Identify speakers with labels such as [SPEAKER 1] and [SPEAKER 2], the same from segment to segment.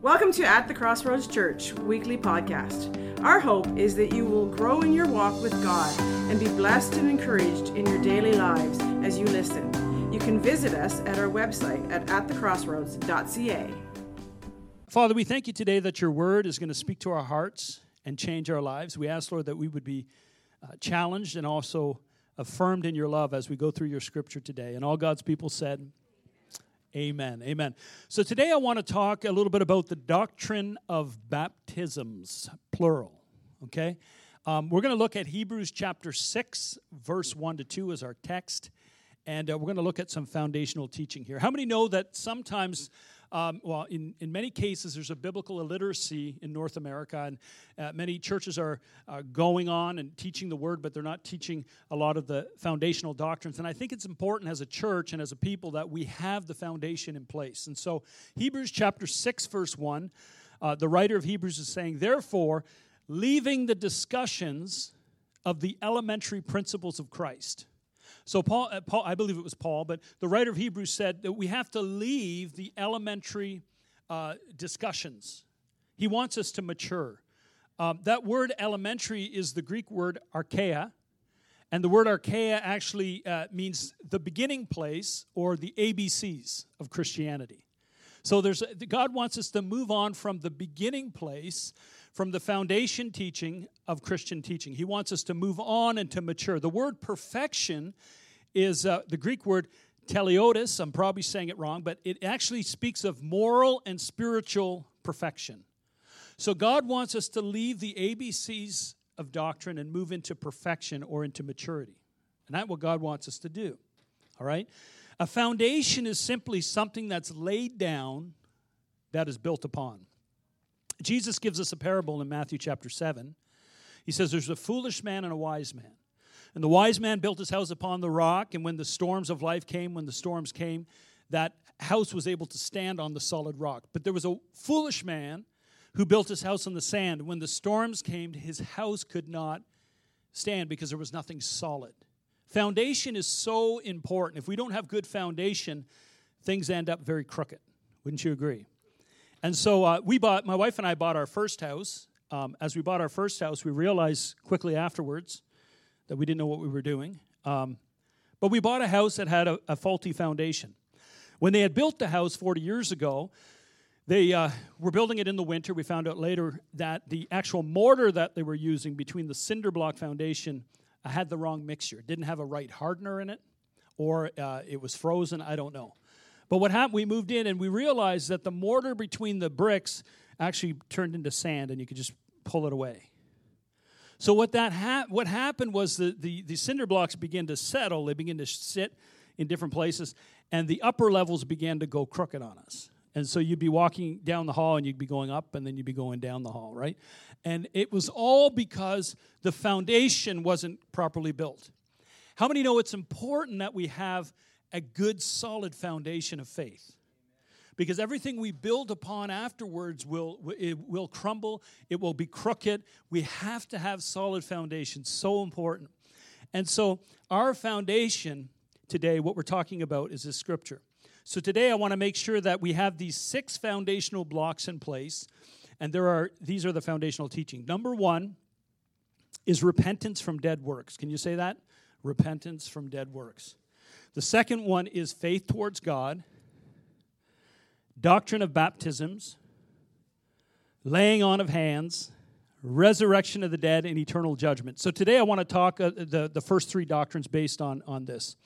[SPEAKER 1] Welcome to At the Crossroads Church weekly podcast. Our hope is that you will grow in your walk with God and be blessed and encouraged in your daily lives as you listen. You can visit us at our website at atthecrossroads.ca.
[SPEAKER 2] Father, we thank you today that your word is going to speak to our hearts and change our lives. We ask, Lord, that we would be uh, challenged and also affirmed in your love as we go through your scripture today. And all God's people said, Amen. Amen. So today I want to talk a little bit about the doctrine of baptisms, plural. Okay? Um, we're going to look at Hebrews chapter 6, verse 1 to 2 as our text. And uh, we're going to look at some foundational teaching here. How many know that sometimes um, well, in, in many cases, there's a biblical illiteracy in North America, and uh, many churches are uh, going on and teaching the word, but they're not teaching a lot of the foundational doctrines. And I think it's important as a church and as a people that we have the foundation in place. And so, Hebrews chapter 6, verse 1, uh, the writer of Hebrews is saying, Therefore, leaving the discussions of the elementary principles of Christ so, Paul, uh, Paul, I believe it was Paul, but the writer of Hebrews said that we have to leave the elementary uh, discussions. He wants us to mature. Um, that word elementary is the Greek word archaea, and the word archaea actually uh, means the beginning place or the ABCs of Christianity. So there's God wants us to move on from the beginning place from the foundation teaching of Christian teaching. He wants us to move on and to mature. The word perfection is uh, the Greek word teleotis. I'm probably saying it wrong, but it actually speaks of moral and spiritual perfection. So God wants us to leave the ABCs of doctrine and move into perfection or into maturity. And that's what God wants us to do. All right? A foundation is simply something that's laid down that is built upon. Jesus gives us a parable in Matthew chapter 7. He says, There's a foolish man and a wise man. And the wise man built his house upon the rock, and when the storms of life came, when the storms came, that house was able to stand on the solid rock. But there was a foolish man who built his house on the sand. When the storms came, his house could not stand because there was nothing solid. Foundation is so important. If we don't have good foundation, things end up very crooked. Wouldn't you agree? And so uh, we bought, my wife and I bought our first house. Um, as we bought our first house, we realized quickly afterwards that we didn't know what we were doing. Um, but we bought a house that had a, a, faulty foundation. When they had built the house 40 years ago, they uh, were building it in the winter. We found out later that the actual mortar that they were using between the cinder block foundation uh, had the wrong mixture. It didn't have a right hardener in it, or uh, it was frozen. I don't know. But what happened, we moved in and we realized that the mortar between the bricks actually turned into sand and you could just pull it away. So what that ha- what happened was the, the, the cinder blocks began to settle, they began to sit in different places, and the upper levels began to go crooked on us. And so you'd be walking down the hall and you'd be going up and then you'd be going down the hall, right? And it was all because the foundation wasn't properly built. How many know it's important that we have a good, solid foundation of faith. Because everything we build upon afterwards will, it will crumble, it will be crooked. We have to have solid foundation, so important. And so, our foundation today, what we're talking about, is this scripture. So, today I want to make sure that we have these six foundational blocks in place. And there are these are the foundational teaching. Number one is repentance from dead works. Can you say that? Repentance from dead works. The second one is faith towards God, doctrine of baptisms, laying on of hands, resurrection of the dead, and eternal judgment. So today I want to talk uh, the, the first three doctrines based on, on this.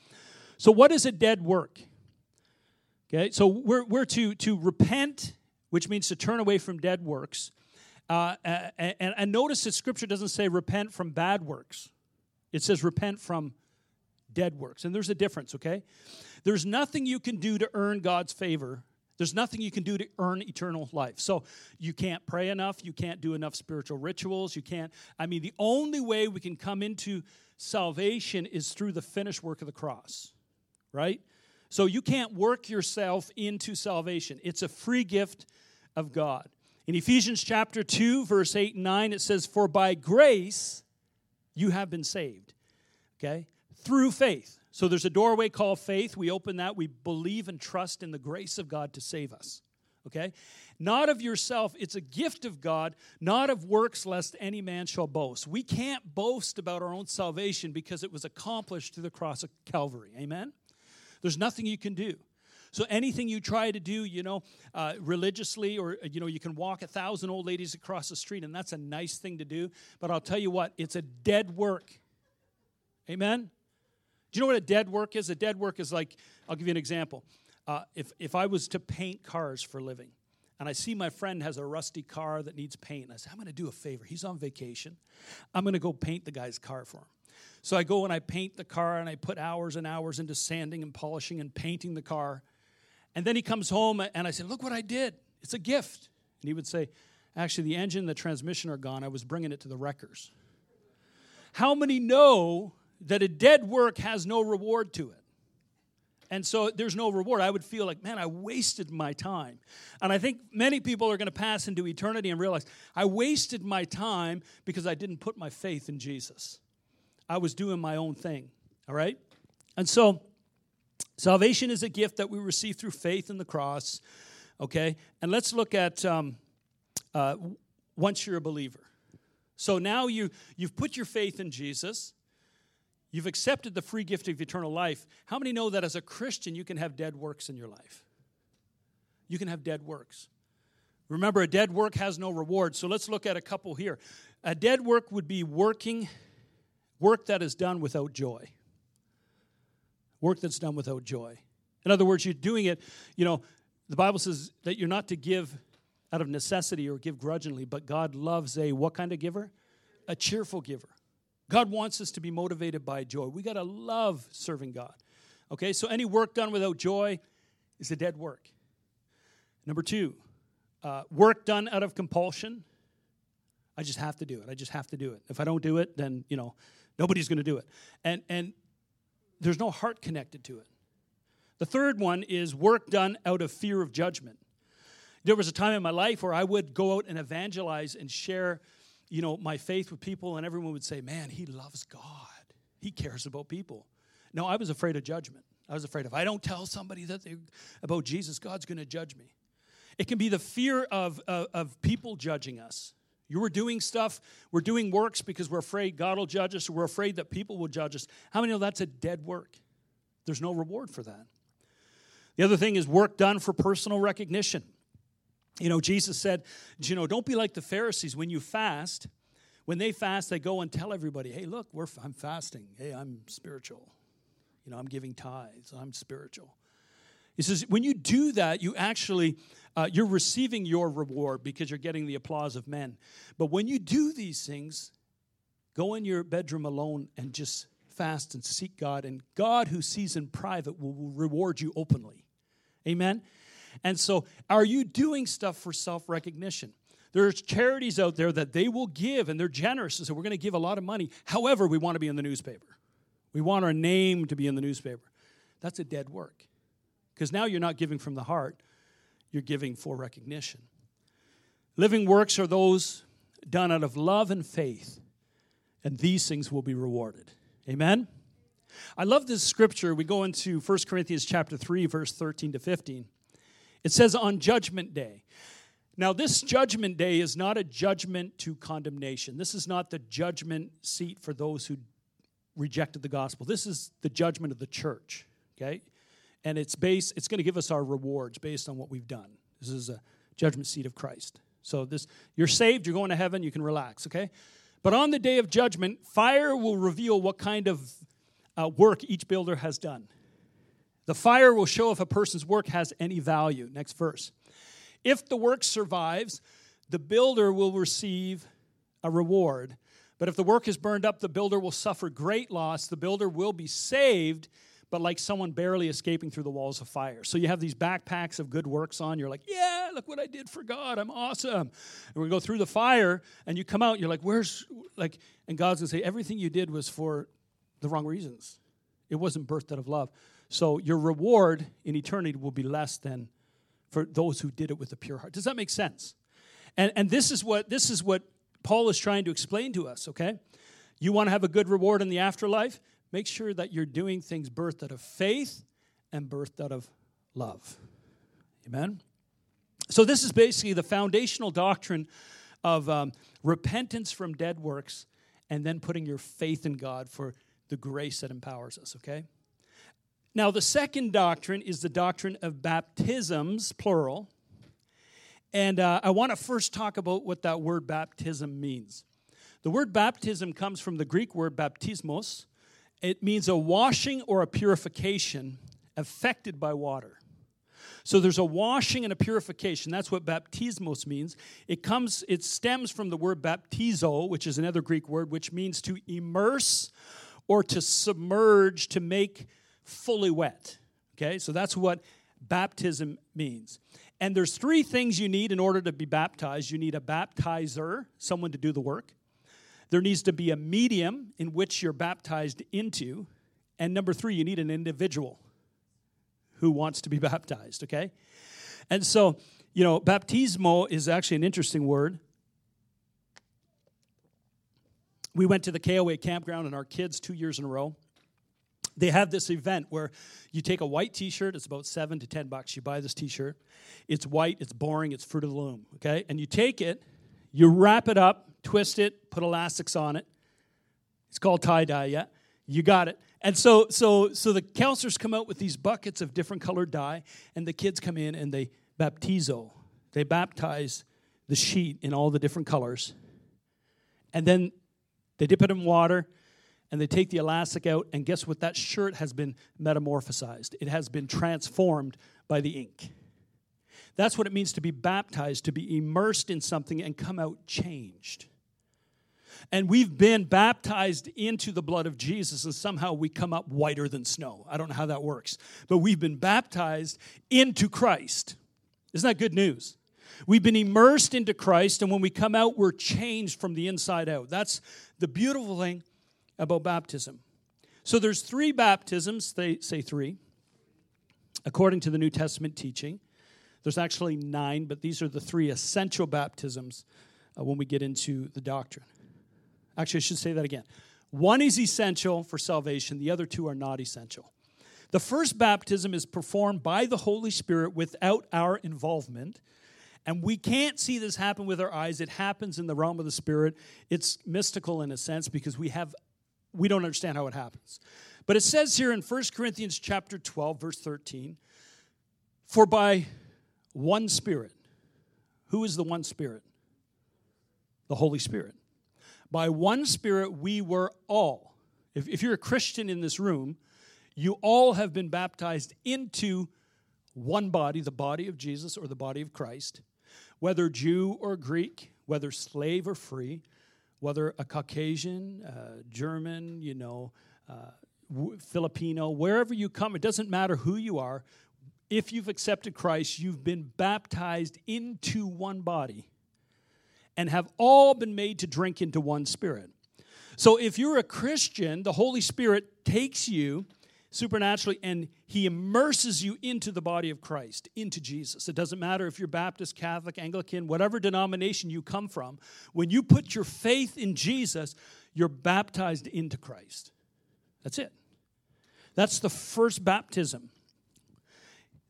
[SPEAKER 2] So, what is a dead work? Okay, so we're, we're to, to repent, which means to turn away from dead works. Uh, and, and notice that Scripture doesn't say repent from bad works, it says repent from dead works. And there's a difference, okay? There's nothing you can do to earn God's favor. There's nothing you can do to earn eternal life. So you can't pray enough. You can't do enough spiritual rituals. You can't. I mean, the only way we can come into salvation is through the finished work of the cross, right? So you can't work yourself into salvation, it's a free gift of God. In Ephesians chapter 2, verse 8 and 9, it says, For by grace you have been saved. Okay? Through faith. So there's a doorway called faith. We open that. We believe and trust in the grace of God to save us. Okay? Not of yourself. It's a gift of God, not of works, lest any man shall boast. We can't boast about our own salvation because it was accomplished through the cross of Calvary. Amen? There's nothing you can do. So anything you try to do, you know, uh, religiously, or you know, you can walk a thousand old ladies across the street, and that's a nice thing to do. But I'll tell you what, it's a dead work. Amen. Do you know what a dead work is? A dead work is like, I'll give you an example. Uh, if if I was to paint cars for living, and I see my friend has a rusty car that needs paint, I say, I'm going to do a favor. He's on vacation. I'm going to go paint the guy's car for him. So I go and I paint the car and I put hours and hours into sanding and polishing and painting the car. And then he comes home and I say, Look what I did. It's a gift. And he would say, Actually, the engine and the transmission are gone. I was bringing it to the wreckers. How many know that a dead work has no reward to it? And so there's no reward. I would feel like, man, I wasted my time. And I think many people are going to pass into eternity and realize I wasted my time because I didn't put my faith in Jesus. I was doing my own thing. All right? And so Salvation is a gift that we receive through faith in the cross. Okay? And let's look at um, uh, once you're a believer. So now you, you've put your faith in Jesus. You've accepted the free gift of eternal life. How many know that as a Christian, you can have dead works in your life? You can have dead works. Remember, a dead work has no reward. So let's look at a couple here. A dead work would be working, work that is done without joy work that's done without joy. In other words, you're doing it, you know, the Bible says that you're not to give out of necessity or give grudgingly, but God loves a what kind of giver? A cheerful giver. God wants us to be motivated by joy. We got to love serving God. Okay, so any work done without joy is a dead work. Number two, uh, work done out of compulsion. I just have to do it. I just have to do it. If I don't do it, then you know nobody's going to do it. And and there's no heart connected to it. The third one is work done out of fear of judgment. There was a time in my life where I would go out and evangelize and share, you know, my faith with people, and everyone would say, Man, he loves God. He cares about people. No, I was afraid of judgment. I was afraid if I don't tell somebody that they, about Jesus, God's going to judge me. It can be the fear of, of, of people judging us. You were doing stuff, we're doing works because we're afraid God will judge us, we're afraid that people will judge us. How many know that's a dead work? There's no reward for that. The other thing is work done for personal recognition. You know, Jesus said, you know, don't be like the Pharisees. When you fast, when they fast, they go and tell everybody, hey, look, we're, I'm fasting. Hey, I'm spiritual. You know, I'm giving tithes. I'm spiritual. He says, when you do that, you actually uh, you're receiving your reward because you're getting the applause of men. But when you do these things, go in your bedroom alone and just fast and seek God, and God, who sees in private, will reward you openly. Amen? And so, are you doing stuff for self recognition? There's charities out there that they will give and they're generous and so we're going to give a lot of money. However, we want to be in the newspaper. We want our name to be in the newspaper. That's a dead work. Because now you're not giving from the heart, you're giving for recognition. Living works are those done out of love and faith, and these things will be rewarded. Amen? I love this scripture. We go into 1 Corinthians chapter 3, verse 13 to 15. It says, On judgment day. Now, this judgment day is not a judgment to condemnation. This is not the judgment seat for those who rejected the gospel. This is the judgment of the church. Okay? and it's based it's going to give us our rewards based on what we've done this is a judgment seat of christ so this you're saved you're going to heaven you can relax okay but on the day of judgment fire will reveal what kind of uh, work each builder has done the fire will show if a person's work has any value next verse if the work survives the builder will receive a reward but if the work is burned up the builder will suffer great loss the builder will be saved but like someone barely escaping through the walls of fire. So you have these backpacks of good works on. You're like, yeah, look what I did for God. I'm awesome. And we go through the fire, and you come out, you're like, where's, like, and God's to say, everything you did was for the wrong reasons. It wasn't birthed out of love. So your reward in eternity will be less than for those who did it with a pure heart. Does that make sense? And, and this is what this is what Paul is trying to explain to us, okay? You want to have a good reward in the afterlife? make sure that you're doing things birthed out of faith and birthed out of love. Amen? So, this is basically the foundational doctrine of um, repentance from dead works and then putting your faith in God for the grace that empowers us, okay? Now, the second doctrine is the doctrine of baptisms, plural. And uh, I want to first talk about what that word baptism means. The word baptism comes from the Greek word baptismos. It means a washing or a purification affected by water. So there's a washing and a purification. That's what baptismos means. It comes, it stems from the word baptizo, which is another Greek word, which means to immerse or to submerge, to make fully wet. Okay, so that's what baptism means. And there's three things you need in order to be baptized. You need a baptizer, someone to do the work. There needs to be a medium in which you're baptized into. And number three, you need an individual who wants to be baptized, okay? And so, you know, baptismo is actually an interesting word. We went to the KOA campground and our kids two years in a row they have this event where you take a white t-shirt it's about seven to ten bucks you buy this t-shirt. It's white it's boring it's fruit of the loom okay? And you take it you wrap it up twist it put elastics on it. It's called tie-dye yeah? You got it. And so so so the counselors come out with these buckets of different colored dye and the kids come in and they baptizo they baptize the sheet in all the different colors. And then they dip it in water and they take the elastic out, and guess what? That shirt has been metamorphosized, it has been transformed by the ink. That's what it means to be baptized, to be immersed in something and come out changed. And we've been baptized into the blood of Jesus, and somehow we come up whiter than snow. I don't know how that works, but we've been baptized into Christ. Isn't that good news? We've been immersed into Christ, and when we come out, we're changed from the inside out. That's the beautiful thing about baptism. So there's three baptisms, they say three, according to the New Testament teaching. There's actually nine, but these are the three essential baptisms uh, when we get into the doctrine. Actually, I should say that again. One is essential for salvation, the other two are not essential. The first baptism is performed by the Holy Spirit without our involvement. And we can't see this happen with our eyes. It happens in the realm of the Spirit. It's mystical in a sense because we have we don't understand how it happens. But it says here in 1 Corinthians chapter 12 verse 13, for by one spirit. Who is the one spirit? The Holy Spirit. By one spirit we were all. If, if you're a Christian in this room, you all have been baptized into one body, the body of Jesus or the body of Christ, whether Jew or Greek, whether slave or free, whether a Caucasian, uh, German, you know, uh, w- Filipino, wherever you come, it doesn't matter who you are. If you've accepted Christ, you've been baptized into one body and have all been made to drink into one spirit. So if you're a Christian, the Holy Spirit takes you supernaturally and he immerses you into the body of Christ, into Jesus. It doesn't matter if you're Baptist, Catholic, Anglican, whatever denomination you come from. When you put your faith in Jesus, you're baptized into Christ. That's it. That's the first baptism.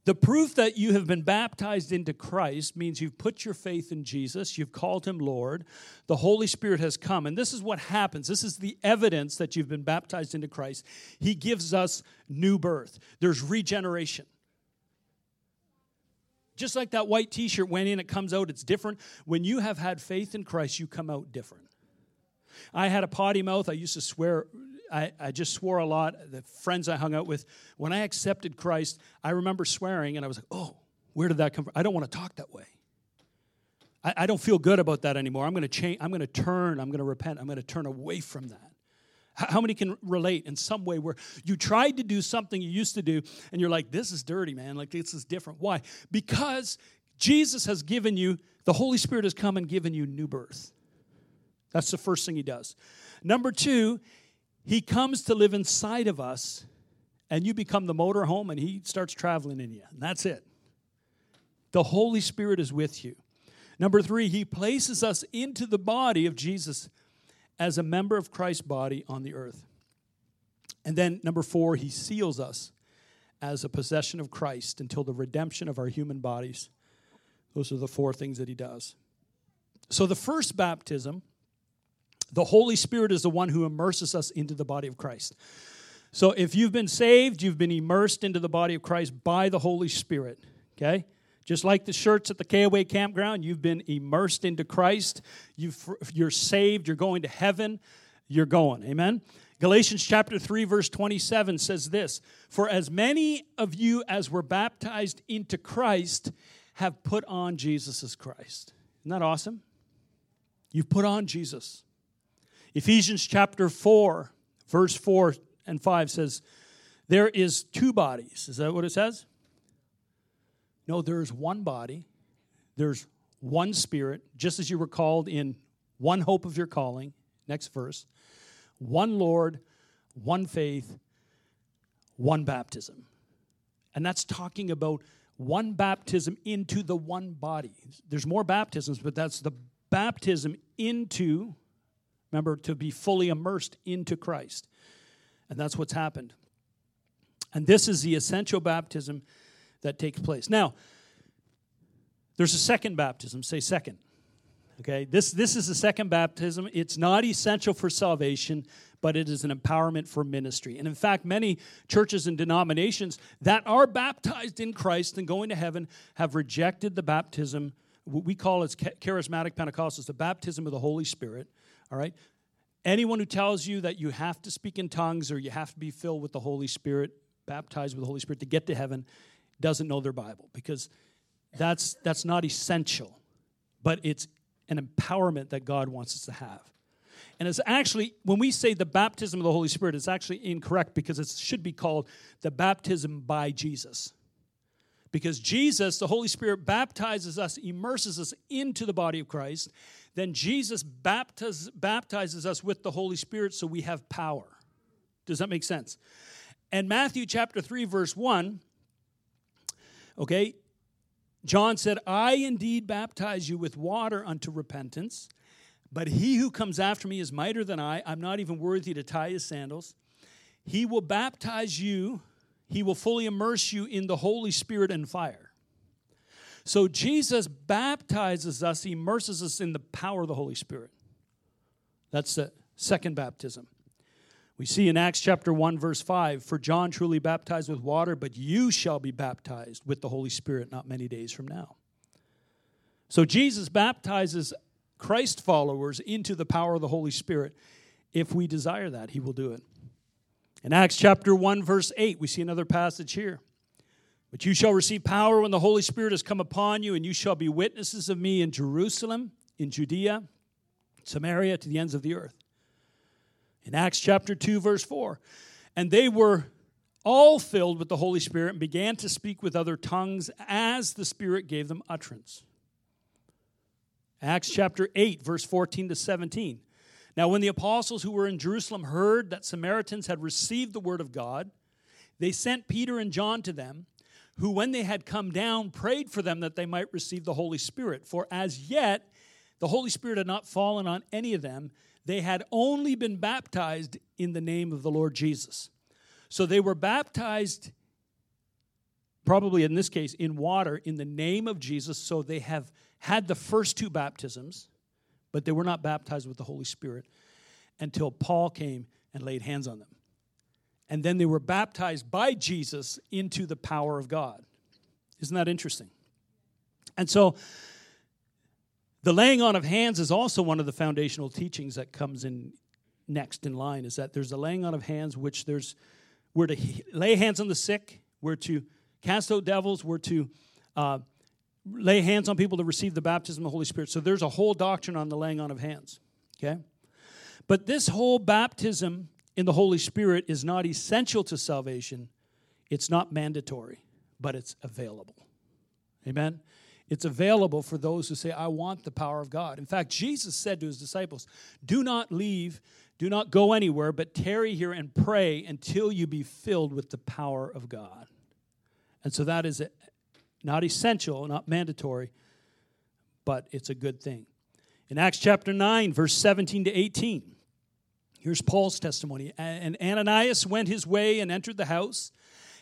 [SPEAKER 2] The proof that you have been baptized into Christ means you've put your faith in Jesus, you've called him Lord, the Holy Spirit has come. And this is what happens. This is the evidence that you've been baptized into Christ. He gives us new birth, there's regeneration. Just like that white t shirt went in, it comes out, it's different. When you have had faith in Christ, you come out different. I had a potty mouth. I used to swear I, I just swore a lot. The friends I hung out with, when I accepted Christ, I remember swearing and I was like, oh, where did that come from? I don't want to talk that way. I, I don't feel good about that anymore. I'm going to change. I'm going to turn. I'm going to repent. I'm going to turn away from that. How many can relate in some way where you tried to do something you used to do and you're like, this is dirty, man? Like, this is different. Why? Because Jesus has given you, the Holy Spirit has come and given you new birth. That's the first thing he does. Number two, he comes to live inside of us, and you become the motor home, and He starts traveling in you. And that's it. The Holy Spirit is with you. Number three, He places us into the body of Jesus as a member of Christ's body on the earth. And then, number four, He seals us as a possession of Christ until the redemption of our human bodies Those are the four things that he does. So the first baptism, the Holy Spirit is the one who immerses us into the body of Christ. So if you've been saved, you've been immersed into the body of Christ by the Holy Spirit, okay? Just like the shirts at the KOA campground, you've been immersed into Christ. you you're saved, you're going to heaven, you're going. Amen? Galatians chapter 3, verse 27 says this For as many of you as were baptized into Christ have put on Jesus as Christ. Isn't that awesome? You've put on Jesus. Ephesians chapter 4, verse 4 and 5 says, There is two bodies. Is that what it says? No, there is one body, there's one spirit, just as you were called in one hope of your calling. Next verse. One Lord, one faith, one baptism. And that's talking about one baptism into the one body. There's more baptisms, but that's the baptism into, remember, to be fully immersed into Christ. And that's what's happened. And this is the essential baptism that takes place. Now, there's a second baptism. Say second. Okay, this, this is the second baptism. It's not essential for salvation, but it is an empowerment for ministry. And in fact, many churches and denominations that are baptized in Christ and going to heaven have rejected the baptism. what We call it charismatic Pentecostals, the baptism of the Holy Spirit. All right? Anyone who tells you that you have to speak in tongues or you have to be filled with the Holy Spirit, baptized with the Holy Spirit to get to heaven, doesn't know their Bible because that's, that's not essential, but it's an empowerment that God wants us to have. And it's actually, when we say the baptism of the Holy Spirit, it's actually incorrect because it should be called the baptism by Jesus. Because Jesus, the Holy Spirit, baptizes us, immerses us into the body of Christ. Then Jesus baptiz, baptizes us with the Holy Spirit so we have power. Does that make sense? And Matthew chapter 3, verse 1, okay, John said, I indeed baptize you with water unto repentance, but he who comes after me is mightier than I. I'm not even worthy to tie his sandals. He will baptize you, he will fully immerse you in the Holy Spirit and fire. So Jesus baptizes us, he immerses us in the power of the Holy Spirit. That's the second baptism. We see in Acts chapter 1, verse 5 For John truly baptized with water, but you shall be baptized with the Holy Spirit not many days from now. So Jesus baptizes Christ followers into the power of the Holy Spirit. If we desire that, he will do it. In Acts chapter 1, verse 8, we see another passage here. But you shall receive power when the Holy Spirit has come upon you, and you shall be witnesses of me in Jerusalem, in Judea, Samaria, to the ends of the earth in Acts chapter 2, verse 4. And they were all filled with the Holy Spirit and began to speak with other tongues as the Spirit gave them utterance. Acts chapter 8, verse 14 to 17. Now, when the apostles who were in Jerusalem heard that Samaritans had received the word of God, they sent Peter and John to them, who, when they had come down, prayed for them that they might receive the Holy Spirit. For as yet, the Holy Spirit had not fallen on any of them they had only been baptized in the name of the Lord Jesus. So they were baptized, probably in this case, in water in the name of Jesus. So they have had the first two baptisms, but they were not baptized with the Holy Spirit until Paul came and laid hands on them. And then they were baptized by Jesus into the power of God. Isn't that interesting? And so the laying on of hands is also one of the foundational teachings that comes in next in line is that there's a laying on of hands which there's we're to lay hands on the sick we're to cast out devils we're to uh, lay hands on people to receive the baptism of the holy spirit so there's a whole doctrine on the laying on of hands okay but this whole baptism in the holy spirit is not essential to salvation it's not mandatory but it's available amen it's available for those who say, I want the power of God. In fact, Jesus said to his disciples, Do not leave, do not go anywhere, but tarry here and pray until you be filled with the power of God. And so that is not essential, not mandatory, but it's a good thing. In Acts chapter 9, verse 17 to 18, here's Paul's testimony. And Ananias went his way and entered the house.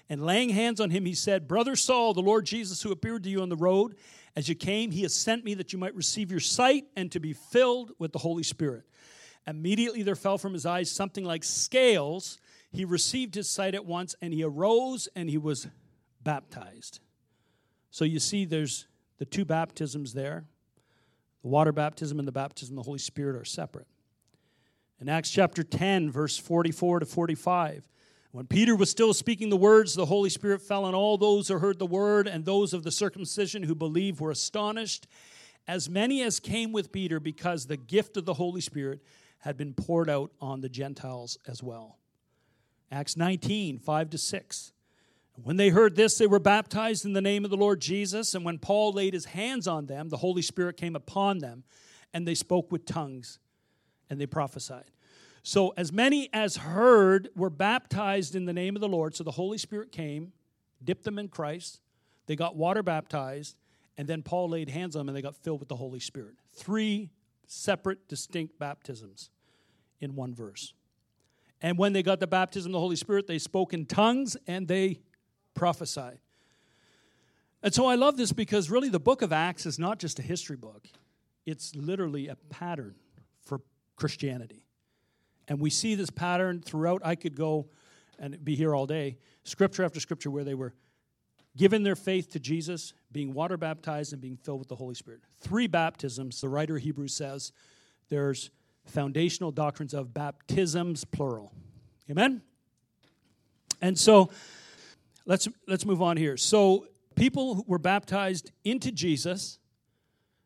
[SPEAKER 2] And laying hands on him, he said, Brother Saul, the Lord Jesus, who appeared to you on the road as you came, he has sent me that you might receive your sight and to be filled with the Holy Spirit. Immediately there fell from his eyes something like scales. He received his sight at once, and he arose and he was baptized. So you see, there's the two baptisms there the water baptism and the baptism of the Holy Spirit are separate. In Acts chapter 10, verse 44 to 45, when Peter was still speaking the words, the Holy Spirit fell on all those who heard the word, and those of the circumcision who believed were astonished, as many as came with Peter, because the gift of the Holy Spirit had been poured out on the Gentiles as well. Acts 19, 5 to 6. When they heard this, they were baptized in the name of the Lord Jesus. And when Paul laid his hands on them, the Holy Spirit came upon them, and they spoke with tongues, and they prophesied. So, as many as heard were baptized in the name of the Lord. So, the Holy Spirit came, dipped them in Christ, they got water baptized, and then Paul laid hands on them, and they got filled with the Holy Spirit. Three separate, distinct baptisms in one verse. And when they got the baptism of the Holy Spirit, they spoke in tongues and they prophesied. And so I love this because really the book of Acts is not just a history book, it's literally a pattern for Christianity. And we see this pattern throughout. I could go and be here all day, scripture after scripture, where they were given their faith to Jesus, being water baptized, and being filled with the Holy Spirit. Three baptisms, the writer of Hebrews says there's foundational doctrines of baptisms, plural. Amen? And so let's, let's move on here. So people were baptized into Jesus,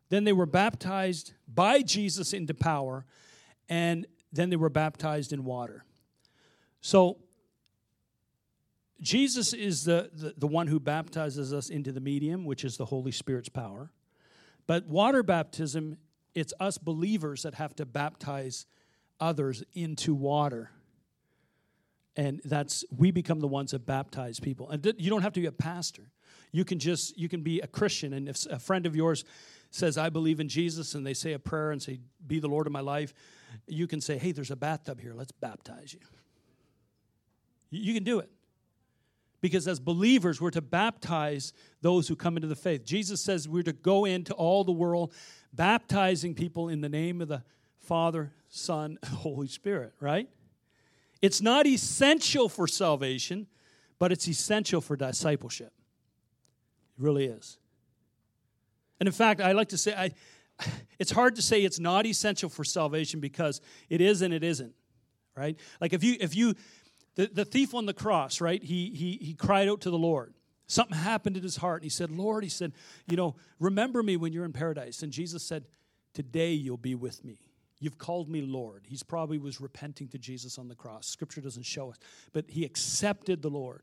[SPEAKER 2] then they were baptized by Jesus into power, and then they were baptized in water. So, Jesus is the, the, the, one who baptizes us into the medium, which is the Holy Spirit's power. But water baptism, it's us believers that have to baptize others into water. And that's, we become the ones that baptize people. And you don't have to be a pastor. You can just, you can be a Christian. And if a friend of yours says, I believe in Jesus, and they say a prayer and say, Be the Lord of my life, you can say, Hey, there's a bathtub here. Let's baptize you. You can do it. Because as believers, we're to baptize those who come into the faith. Jesus says we're to go into all the world baptizing people in the name of the Father, Son, Holy Spirit, right? It's not essential for salvation, but it's essential for discipleship. It really is. And in fact, I like to say, I, it's hard to say it's not essential for salvation because it is and it isn't, right? Like if you, if you, the, the thief on the cross, right? He, he, he cried out to the Lord. Something happened in his heart. And he said, Lord, he said, you know, remember me when you're in paradise. And Jesus said, today you'll be with me. You've called me Lord. He's probably was repenting to Jesus on the cross. Scripture doesn't show us. But he accepted the Lord.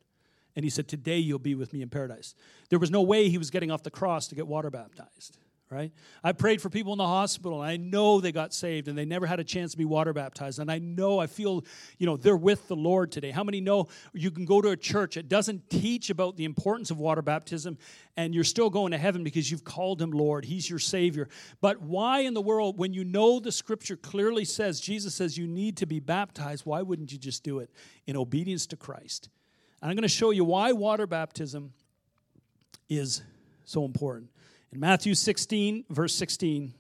[SPEAKER 2] And he said, Today you'll be with me in paradise. There was no way he was getting off the cross to get water baptized, right? I prayed for people in the hospital, and I know they got saved and they never had a chance to be water baptized. And I know, I feel, you know, they're with the Lord today. How many know you can go to a church that doesn't teach about the importance of water baptism and you're still going to heaven because you've called him Lord? He's your Savior. But why in the world, when you know the scripture clearly says, Jesus says you need to be baptized, why wouldn't you just do it in obedience to Christ? And I'm going to show you why water baptism is so important. In Matthew 16, verse 16,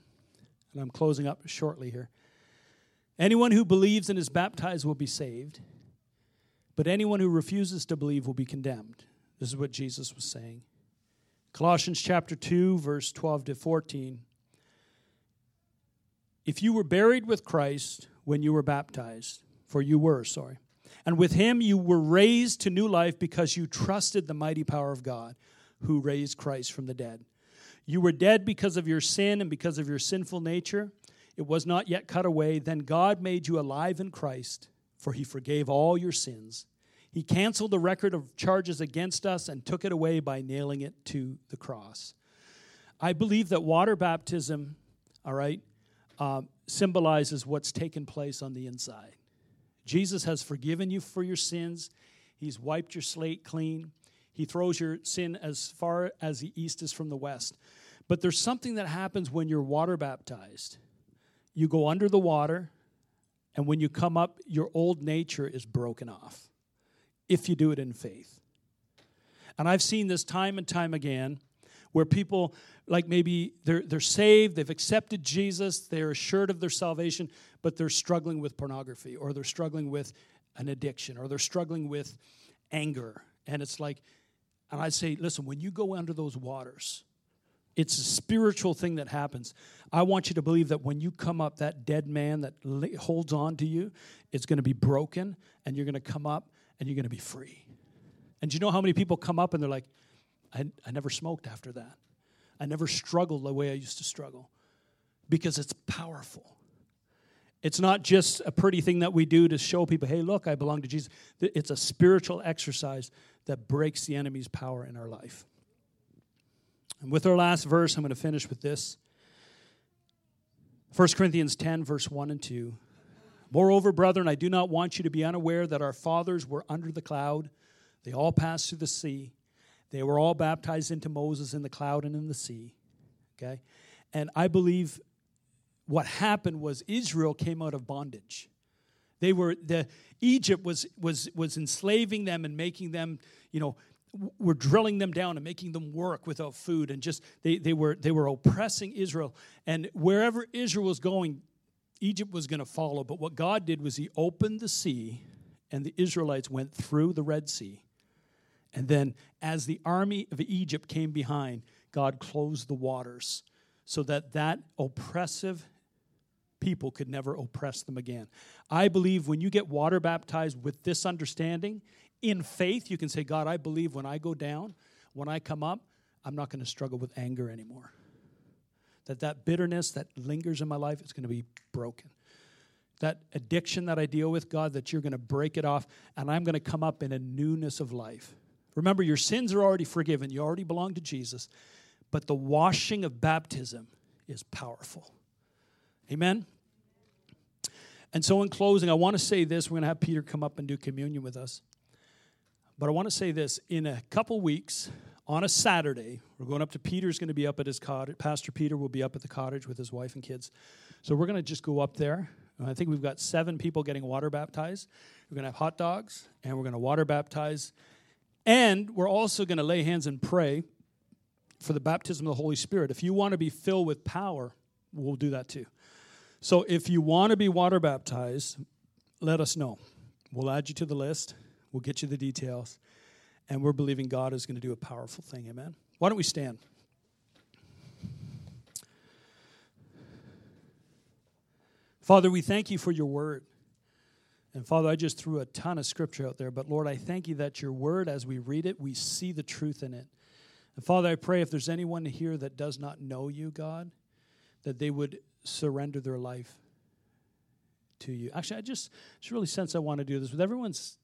[SPEAKER 2] and I'm closing up shortly here. Anyone who believes and is baptized will be saved, but anyone who refuses to believe will be condemned. This is what Jesus was saying. Colossians chapter 2, verse 12 to 14. If you were buried with Christ when you were baptized, for you were, sorry, and with him you were raised to new life because you trusted the mighty power of God who raised Christ from the dead. You were dead because of your sin and because of your sinful nature. It was not yet cut away. Then God made you alive in Christ, for he forgave all your sins. He canceled the record of charges against us and took it away by nailing it to the cross. I believe that water baptism, all right, uh, symbolizes what's taken place on the inside. Jesus has forgiven you for your sins. He's wiped your slate clean. He throws your sin as far as the east is from the west. But there's something that happens when you're water baptized. You go under the water, and when you come up, your old nature is broken off if you do it in faith. And I've seen this time and time again where people like maybe they're, they're saved, they've accepted Jesus, they're assured of their salvation, but they're struggling with pornography or they're struggling with an addiction or they're struggling with anger. And it's like, and I'd say, listen, when you go under those waters, it's a spiritual thing that happens. I want you to believe that when you come up, that dead man that holds on to you is going to be broken, and you're going to come up and you're going to be free. And you know how many people come up and they're like, I, I never smoked after that. I never struggled the way I used to struggle because it's powerful. It's not just a pretty thing that we do to show people, hey, look, I belong to Jesus. It's a spiritual exercise that breaks the enemy's power in our life. And with our last verse, I'm going to finish with this 1 Corinthians 10, verse 1 and 2. Moreover, brethren, I do not want you to be unaware that our fathers were under the cloud. They all passed through the sea. They were all baptized into Moses in the cloud and in the sea. Okay? And I believe what happened was Israel came out of bondage. They were the Egypt was was was enslaving them and making them, you know, were drilling them down and making them work without food and just they, they were they were oppressing Israel. And wherever Israel was going, Egypt was going to follow. But what God did was he opened the sea and the Israelites went through the Red Sea. And then as the army of Egypt came behind, God closed the waters so that that oppressive people could never oppress them again. I believe when you get water baptized with this understanding, in faith, you can say, God, I believe when I go down, when I come up, I'm not going to struggle with anger anymore. That that bitterness that lingers in my life is going to be broken. That addiction that I deal with, God, that you're going to break it off, and I'm going to come up in a newness of life. Remember, your sins are already forgiven. You already belong to Jesus. But the washing of baptism is powerful. Amen? And so, in closing, I want to say this. We're going to have Peter come up and do communion with us. But I want to say this in a couple weeks, on a Saturday, we're going up to Peter's going to be up at his cottage. Pastor Peter will be up at the cottage with his wife and kids. So we're going to just go up there. Uh, I think we've got seven people getting water baptized. We're going to have hot dogs, and we're going to water baptize. And we're also going to lay hands and pray for the baptism of the Holy Spirit. If you want to be filled with power, we'll do that too. So if you want to be water baptized, let us know. We'll add you to the list. We'll get you the details. And we're believing God is going to do a powerful thing. Amen. Why don't we stand? Father, we thank you for your word. And Father, I just threw a ton of scripture out there, but Lord, I thank you that your word, as we read it, we see the truth in it. And Father, I pray if there's anyone here that does not know you, God, that they would surrender their life to you. Actually, I just, just really sense I want to do this with everyone's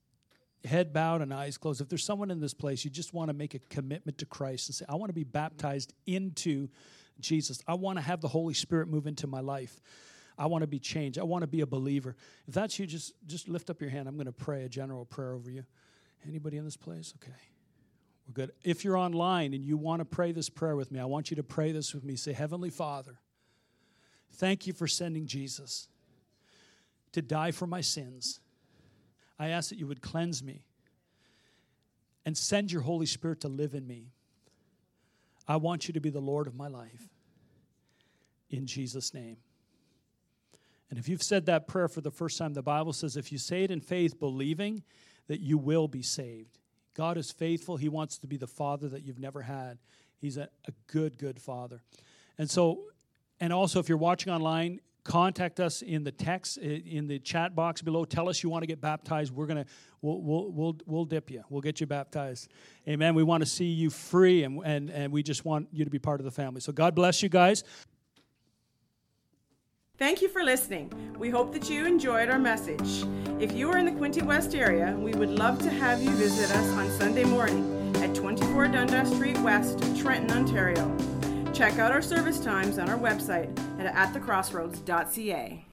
[SPEAKER 2] head bowed and eyes closed. If there's someone in this place, you just want to make a commitment to Christ and say, I want to be baptized into Jesus. I want to have the Holy Spirit move into my life. I want to be changed. I want to be a believer. If that's you, just just lift up your hand. I'm going to pray a general prayer over you. Anybody in this place? Okay. We're good. If you're online and you want to pray this prayer with me, I want you to pray this with me. Say, Heavenly Father, Thank you for sending Jesus to die for my sins. I ask that you would cleanse me and send your Holy Spirit to live in me. I want you to be the Lord of my life. In Jesus' name. And if you've said that prayer for the first time, the Bible says if you say it in faith, believing that you will be saved. God is faithful. He wants to be the father that you've never had. He's a, a good, good father. And so and also, if you're watching online, contact us in the text in the chat box below. Tell us you want to get baptized. We're gonna we'll we'll we'll, we'll dip you. We'll get you baptized. Amen. We want to see you free, and and and we just want you to be part of the family. So God bless you guys.
[SPEAKER 1] Thank you for listening. We hope that you enjoyed our message. If you are in the Quinte West area, we would love to have you visit us on Sunday morning at 24 Dundas Street West, Trenton, Ontario. Check out our service times on our website at atthecrossroads.ca.